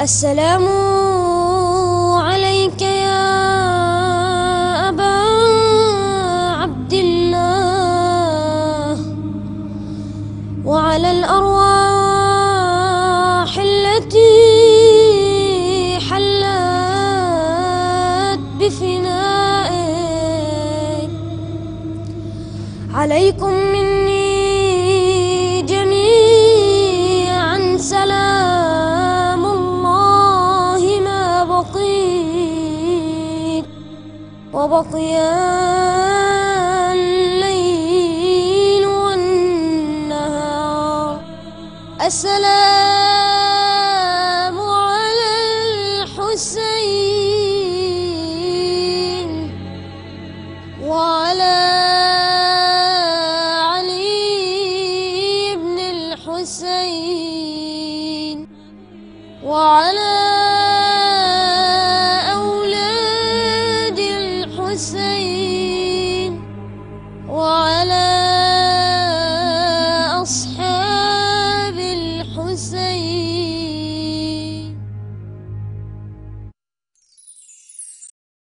السلام عليك يا أبا عبد الله. وعلى الأرواح التي حلت بفنائك. عليكم مني وبقي الليل والنهار. السلام على الحسين وعلى علي بن الحسين وعلى الحسين